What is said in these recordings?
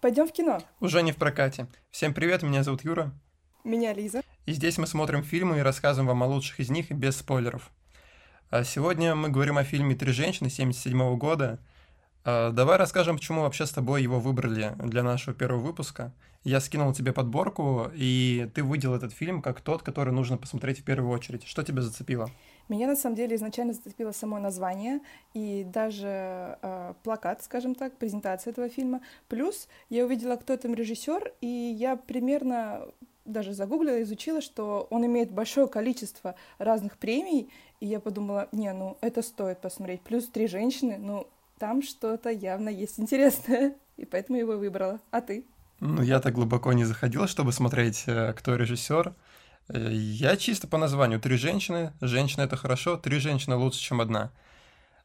Пойдем в кино. Уже не в прокате. Всем привет, меня зовут Юра. Меня Лиза. И здесь мы смотрим фильмы и рассказываем вам о лучших из них без спойлеров. А сегодня мы говорим о фильме «Три женщины» 77 года. А давай расскажем, почему вообще с тобой его выбрали для нашего первого выпуска. Я скинул тебе подборку, и ты выделил этот фильм как тот, который нужно посмотреть в первую очередь. Что тебя зацепило? Меня на самом деле изначально зацепило само название и даже э, плакат, скажем так, презентация этого фильма. Плюс я увидела, кто там режиссер, и я примерно даже загуглила, изучила, что он имеет большое количество разных премий, и я подумала, не, ну это стоит посмотреть. Плюс три женщины, ну там что-то явно есть интересное, и поэтому его выбрала. А ты? Ну, я так глубоко не заходила, чтобы смотреть, э, кто режиссер. Я чисто по названию. Три женщины. Женщина это хорошо. Три женщины лучше, чем одна.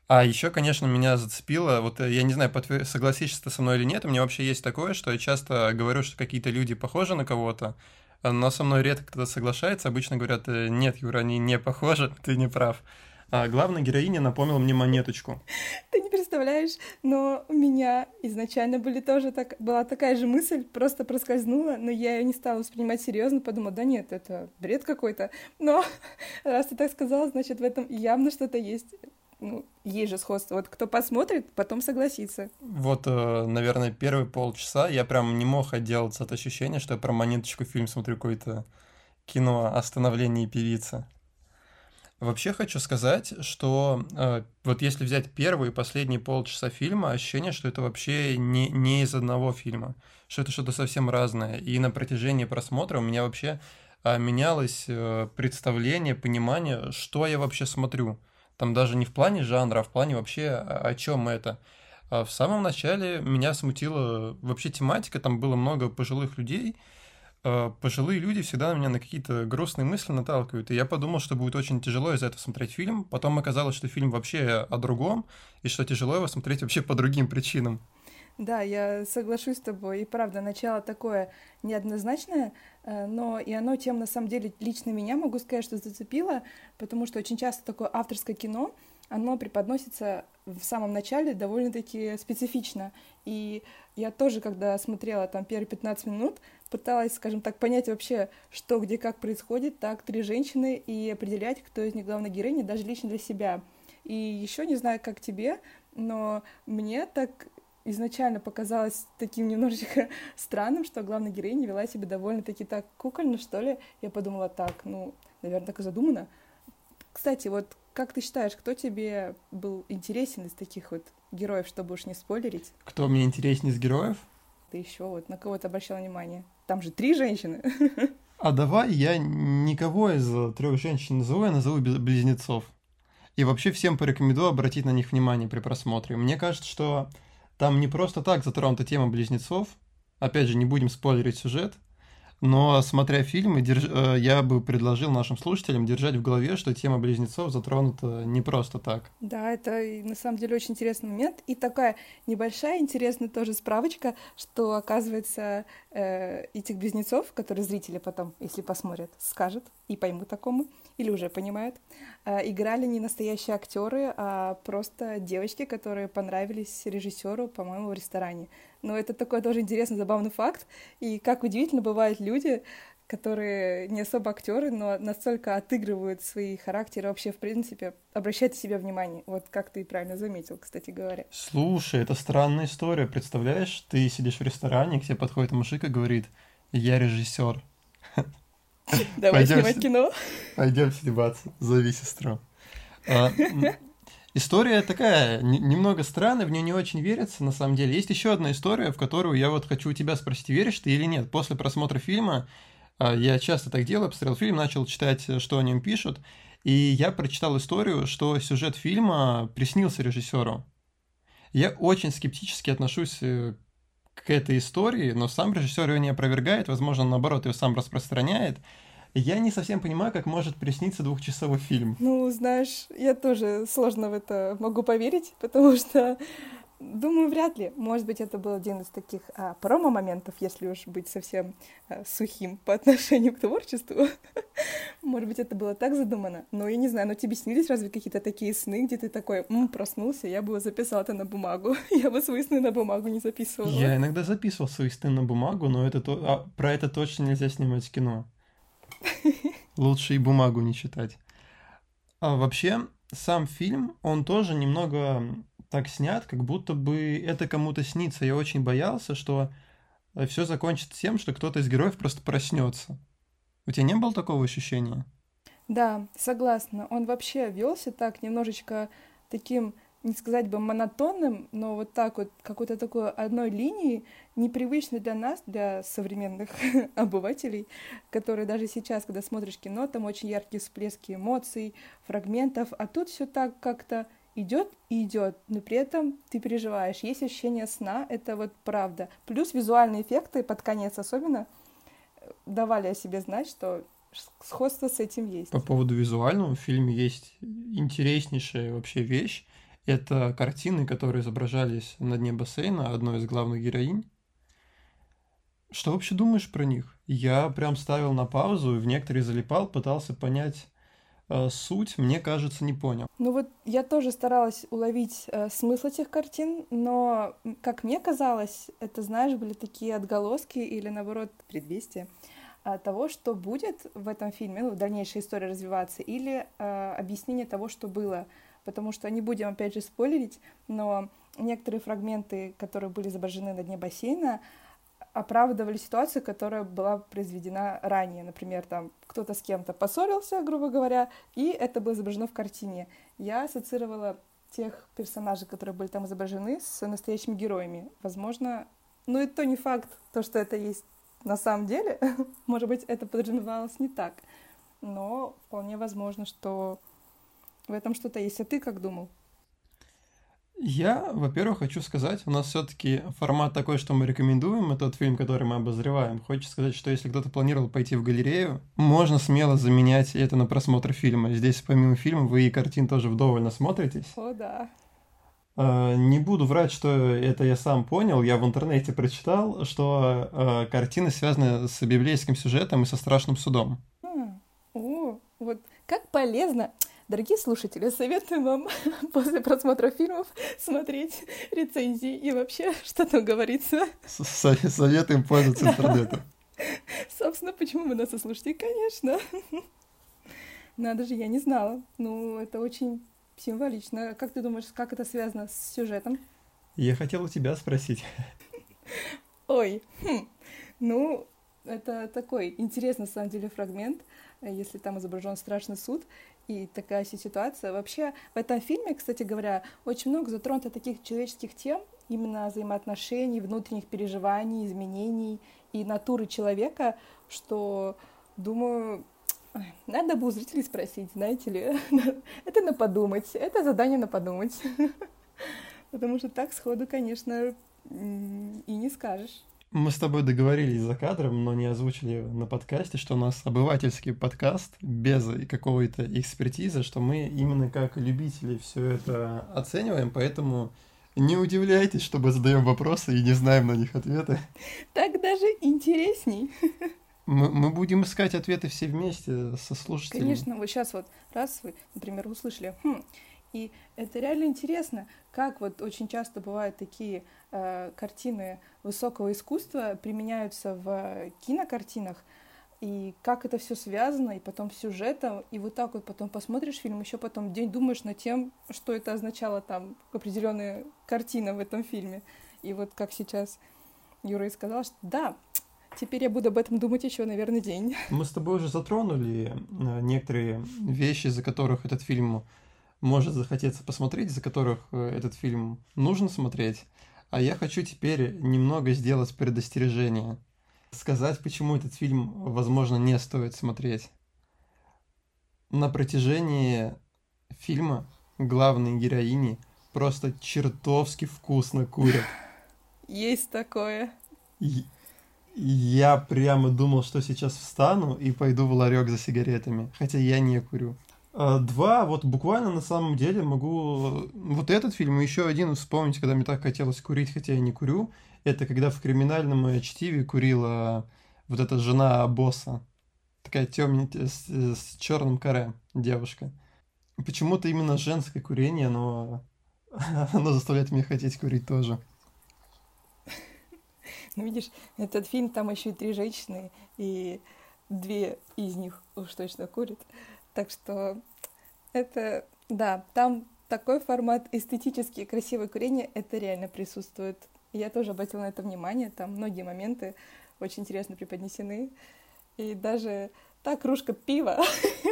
А еще, конечно, меня зацепило, вот э, я не знаю, согласишься ты со мной или нет, у меня вообще есть такое, что я часто говорю, что какие-то люди похожи на кого-то, но со мной редко кто-то соглашается, обычно говорят, «Э, нет, Юра, они не похожи, ты не прав. А главная героиня напомнила мне монеточку. Ты не представляешь, но у меня изначально были тоже так, была такая же мысль, просто проскользнула, но я ее не стала воспринимать серьезно, подумала, да нет, это бред какой-то. Но раз ты так сказала, значит, в этом явно что-то есть. Ну, есть же сходство. Вот кто посмотрит, потом согласится. Вот, э, наверное, первые полчаса я прям не мог отделаться от ощущения, что я про монеточку фильм смотрю какое-то кино о становлении певицы. Вообще хочу сказать, что э, вот если взять первые и последние полчаса фильма, ощущение, что это вообще не, не из одного фильма, что это что-то совсем разное. И на протяжении просмотра у меня вообще э, менялось э, представление, понимание, что я вообще смотрю. Там даже не в плане жанра, а в плане вообще о, чем это. А в самом начале меня смутила вообще тематика, там было много пожилых людей, пожилые люди всегда меня на какие-то грустные мысли наталкивают, и я подумал, что будет очень тяжело из-за этого смотреть фильм. Потом оказалось, что фильм вообще о другом, и что тяжело его смотреть вообще по другим причинам. Да, я соглашусь с тобой. И правда, начало такое неоднозначное, э, но и оно тем, на самом деле, лично меня, могу сказать, что зацепило, потому что очень часто такое авторское кино, оно преподносится в самом начале довольно-таки специфично. И я тоже, когда смотрела там первые 15 минут, пыталась, скажем так, понять вообще, что, где, как происходит, так, три женщины, и определять, кто из них главная героиня, даже лично для себя. И еще не знаю, как тебе, но мне так изначально показалось таким немножечко странным, что главная героиня вела себя довольно-таки так кукольно, что ли. Я подумала, так, ну, наверное, так и задумано. Кстати, вот как ты считаешь, кто тебе был интересен из таких вот героев, чтобы уж не спойлерить? Кто мне интересен из героев? Ты еще вот на кого то обращал внимание? Там же три женщины. А давай я никого из трех женщин назову, я назову близнецов. И вообще всем порекомендую обратить на них внимание при просмотре. Мне кажется, что там не просто так затронута тема близнецов. Опять же, не будем спойлерить сюжет. Но, смотря фильмы, держ... Э, я бы предложил нашим слушателям держать в голове, что тема близнецов затронута не просто так. Да, это на самом деле очень интересный момент. И такая небольшая интересная тоже справочка, что, оказывается, э, этих близнецов, которые зрители потом, если посмотрят, скажут и поймут такому, или уже понимают, э, играли не настоящие актеры, а просто девочки, которые понравились режиссеру, по-моему, в ресторане. Но это такой тоже интересный, забавный факт. И как удивительно бывают люди, которые не особо актеры, но настолько отыгрывают свои характеры, вообще, в принципе, обращают на себя внимание. Вот как ты правильно заметил, кстати говоря. Слушай, это странная история. Представляешь, ты сидишь в ресторане, к тебе подходит мужик и говорит, я режиссер. Давай снимать кино. Пойдем сниматься, зови сестру. А, История такая, немного странная, в нее не очень верится, на самом деле. Есть еще одна история, в которую я вот хочу у тебя спросить, веришь ты или нет. После просмотра фильма, а, я часто так делаю, посмотрел фильм, начал читать, что о нем пишут, и я прочитал историю, что сюжет фильма приснился режиссеру. Я очень скептически отношусь э, к этой истории, но сам режиссер ее не опровергает, возможно, наоборот, ее сам распространяет. Я не совсем понимаю, как может присниться двухчасовой фильм. Ну, знаешь, я тоже сложно в это могу поверить, потому что Думаю, вряд ли. Может быть, это был один из таких а, промо-моментов, если уж быть совсем а, сухим по отношению к творчеству. Может быть, это было так задумано. Но я не знаю, но тебе снились разве какие-то такие сны, где ты такой, М, проснулся, я бы записал это на бумагу. я бы свои сны на бумагу не записывал. Я иногда записывал свои сны на бумагу, но это то... а, про это точно нельзя снимать кино. Лучше и бумагу не читать. А вообще, сам фильм, он тоже немного так снят, как будто бы это кому-то снится. Я очень боялся, что э, все закончится тем, что кто-то из героев просто проснется. У тебя не было такого ощущения? Да, согласна. Он вообще велся так немножечко таким, не сказать бы монотонным, но вот так вот какой-то такой одной линии, непривычной для нас, для современных обывателей, которые даже сейчас, когда смотришь кино, там очень яркие всплески эмоций, фрагментов, а тут все так как-то идет и идет, но при этом ты переживаешь. Есть ощущение сна, это вот правда. Плюс визуальные эффекты под конец особенно э, давали о себе знать, что сходство с этим есть. По поводу визуального в фильме есть интереснейшая вообще вещь. Это картины, которые изображались на дне бассейна одной из главных героинь. Что вообще думаешь про них? Я прям ставил на паузу, в некоторые залипал, пытался понять, суть, мне кажется, не понял. Ну вот я тоже старалась уловить э, смысл этих картин, но, как мне казалось, это, знаешь, были такие отголоски или, наоборот, предвестия э, того, что будет в этом фильме, ну, дальнейшая история развиваться, или э, объяснение того, что было. Потому что не будем, опять же, спойлерить, но некоторые фрагменты, которые были изображены на дне бассейна, оправдывали ситуацию, которая была произведена ранее. Например, там кто-то с кем-то поссорился, грубо говоря, и это было изображено в картине. Я ассоциировала тех персонажей, которые были там изображены, с настоящими героями. Возможно, ну и то не факт, то, что это есть на самом деле. Может быть, это подразумевалось не так. Но вполне возможно, что в этом что-то есть. А ты как думал? Я, во-первых, хочу сказать, у нас все-таки формат такой, что мы рекомендуем, это тот фильм, который мы обозреваем. Хочется сказать, что если кто-то планировал пойти в галерею, можно смело заменять это на просмотр фильма. Здесь, помимо фильма, вы и картин тоже вдоволь насмотритесь. О, да. Uh, не буду врать, что это я сам понял. Я в интернете прочитал, что uh, картины связаны с библейским сюжетом и со страшным судом. А, о, вот как полезно. Дорогие слушатели, советую вам после просмотра фильмов смотреть рецензии и вообще, что там говорится. Советуем пользоваться интернетом. Собственно, почему вы нас и слушаете? Конечно. Надо же, я не знала. Ну, это очень символично. Как ты думаешь, как это связано с сюжетом? Я хотел у тебя спросить. Ой, хм. ну, это такой интересный, на самом деле, фрагмент, если там изображен страшный суд и такая ситуация. Вообще в этом фильме, кстати говоря, очень много затронуто таких человеческих тем, именно взаимоотношений, внутренних переживаний, изменений и натуры человека, что, думаю, надо бы у зрителей спросить, знаете ли, это на подумать, это задание на подумать. Потому что так сходу, конечно, и не скажешь. Мы с тобой договорились за кадром, но не озвучили на подкасте, что у нас обывательский подкаст без какой-то экспертизы, что мы именно как любители все это оцениваем, поэтому не удивляйтесь, что мы задаем вопросы и не знаем на них ответы. Так даже интересней. Мы, мы будем искать ответы все вместе со слушателями. Конечно, вот сейчас вот раз вы, например, услышали, хм, и это реально интересно, как вот очень часто бывают такие э, картины высокого искусства применяются в кинокартинах, и как это все связано, и потом сюжетом, и вот так вот потом посмотришь фильм, еще потом день думаешь над тем, что это означало там определенная картина в этом фильме. И вот как сейчас Юра и сказал, что да, теперь я буду об этом думать еще, наверное, день. Мы с тобой уже затронули э, некоторые вещи, из-за которых этот фильм может захотеться посмотреть, за которых э, этот фильм нужно смотреть. А я хочу теперь немного сделать предостережение. Сказать, почему этот фильм, возможно, не стоит смотреть. На протяжении фильма главные героини просто чертовски вкусно курят. Есть такое. И я прямо думал, что сейчас встану и пойду в ларек за сигаретами, хотя я не курю. А, два, вот буквально на самом деле могу... Вот этот фильм и еще один вспомнить, когда мне так хотелось курить, хотя я не курю. Это когда в криминальном чтиве курила вот эта жена босса. Такая темненькая, с, с черным каре девушка. Почему-то именно женское курение, но оно заставляет меня хотеть курить тоже. Ну, видишь, этот фильм, там еще и три женщины, и две из них уж точно курят. Так что это, да, там такой формат эстетически красивое курение, это реально присутствует. Я тоже обратила на это внимание, там многие моменты очень интересно преподнесены. И даже та кружка пива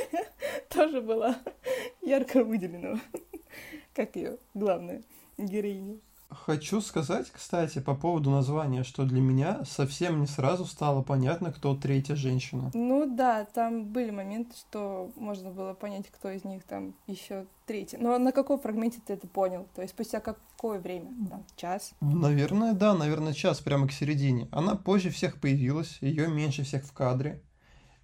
тоже была ярко выделена, как ее главная героиня. Хочу сказать, кстати, по поводу названия, что для меня совсем не сразу стало понятно, кто третья женщина. Ну да, там были моменты, что можно было понять, кто из них там еще третий. Но на каком фрагменте ты это понял? То есть спустя какое время? Там, час? Наверное, да, наверное, час, прямо к середине. Она позже всех появилась, ее меньше всех в кадре.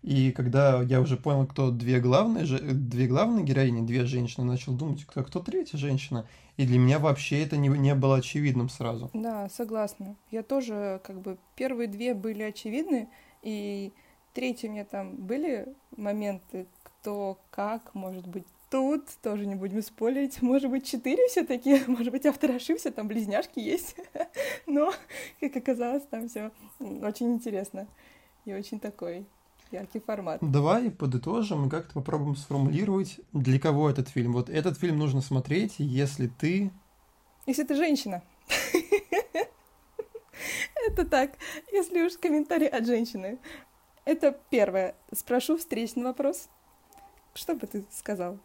И когда я уже понял, кто две главные, две главные героини, две женщины, начал думать, кто, кто третья женщина. И для меня вообще это не, не было очевидным сразу. Да, согласна. Я тоже, как бы, первые две были очевидны, и третьи у меня там были моменты, кто как, может быть, тут, тоже не будем спорить, может быть, четыре все таки может быть, автор ошибся, там близняшки есть, но, как оказалось, там все очень интересно и очень такой яркий формат. Давай подытожим и как-то попробуем сформулировать, для кого этот фильм. Вот этот фильм нужно смотреть, если ты... Если ты женщина. Это так, если уж комментарий от женщины. Это первое. Спрошу встречный вопрос. Что бы ты сказал?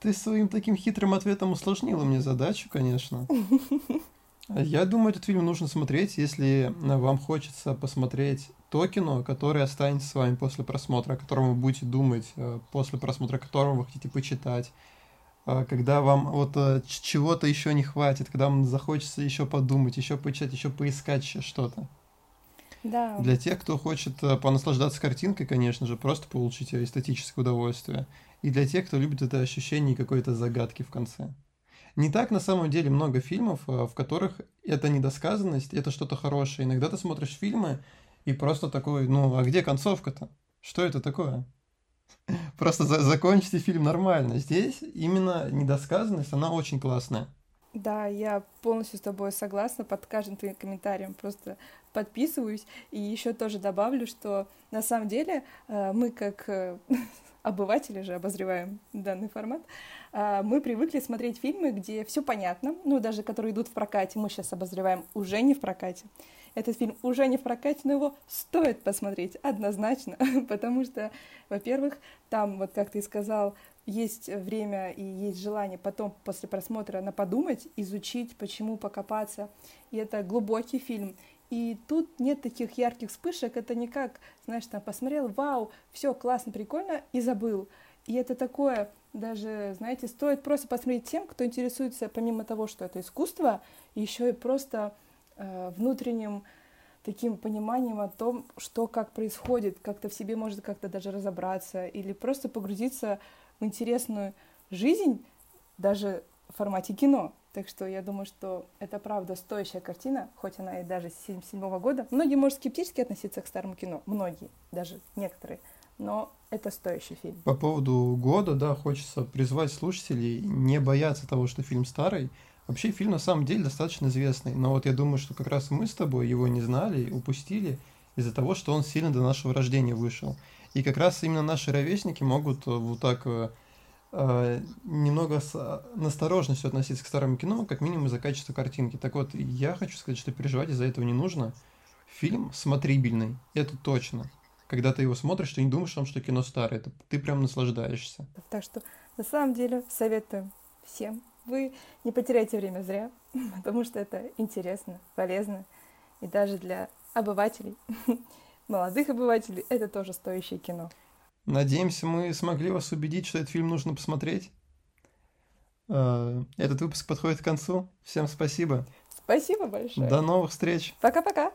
Ты своим таким хитрым ответом усложнила мне задачу, конечно. Я думаю, этот фильм нужно смотреть, если вам хочется посмотреть то кино, которое останется с вами после просмотра, о котором вы будете думать, э, после просмотра которого вы хотите почитать, э, когда вам вот э, чего-то еще не хватит, когда вам захочется еще подумать, еще почитать, еще поискать что-то. Да. Для тех, кто хочет понаслаждаться картинкой, конечно же, просто получить эстетическое удовольствие. И для тех, кто любит это ощущение какой-то загадки в конце. Не так на самом деле много фильмов, в которых это недосказанность, это что-то хорошее. Иногда ты смотришь фильмы, и просто такой, ну, а где концовка-то? Что это такое? Просто за закончите фильм нормально. Здесь именно недосказанность, она очень классная. Да, я полностью с тобой согласна, под каждым твоим комментарием просто подписываюсь. И еще тоже добавлю, что на самом деле э, мы как э, обыватели же обозреваем данный формат, э, мы привыкли смотреть фильмы, где все понятно, ну даже которые идут в прокате, мы сейчас обозреваем уже не в прокате. Этот фильм уже не в прокате, но его стоит посмотреть однозначно, потому что, во-первых, там, вот как ты сказал, есть время и есть желание потом после просмотра на подумать, изучить, почему покопаться. И это глубокий фильм. И тут нет таких ярких вспышек, это не как, знаешь, там посмотрел, вау, все классно, прикольно, и забыл. И это такое, даже, знаете, стоит просто посмотреть тем, кто интересуется, помимо того, что это искусство, еще и просто Э, внутренним таким пониманием о том, что как происходит, как-то в себе может как-то даже разобраться или просто погрузиться в интересную жизнь даже в формате кино. Так что я думаю, что это правда стоящая картина, хоть она и даже с 77 года. Многие, может, скептически относиться к старому кино, многие, даже некоторые, но это стоящий фильм. По поводу года, да, хочется призвать слушателей не бояться того, что фильм старый, Вообще фильм на самом деле достаточно известный, но вот я думаю, что как раз мы с тобой его не знали, упустили из-за того, что он сильно до нашего рождения вышел. И как раз именно наши ровесники могут вот так э, немного с насторожностью относиться к старому кино, как минимум из-за качества картинки. Так вот, я хочу сказать, что переживать из-за этого не нужно. Фильм смотрибельный, это точно. Когда ты его смотришь, ты не думаешь, что кино старое, это ты прям наслаждаешься. Так что, на самом деле, советую всем вы не потеряете время зря, потому что это интересно, полезно. И даже для обывателей, молодых обывателей, это тоже стоящее кино. Надеемся, мы смогли вас убедить, что этот фильм нужно посмотреть. Э, этот выпуск подходит к концу. Всем спасибо. Спасибо большое. До новых встреч. Пока-пока.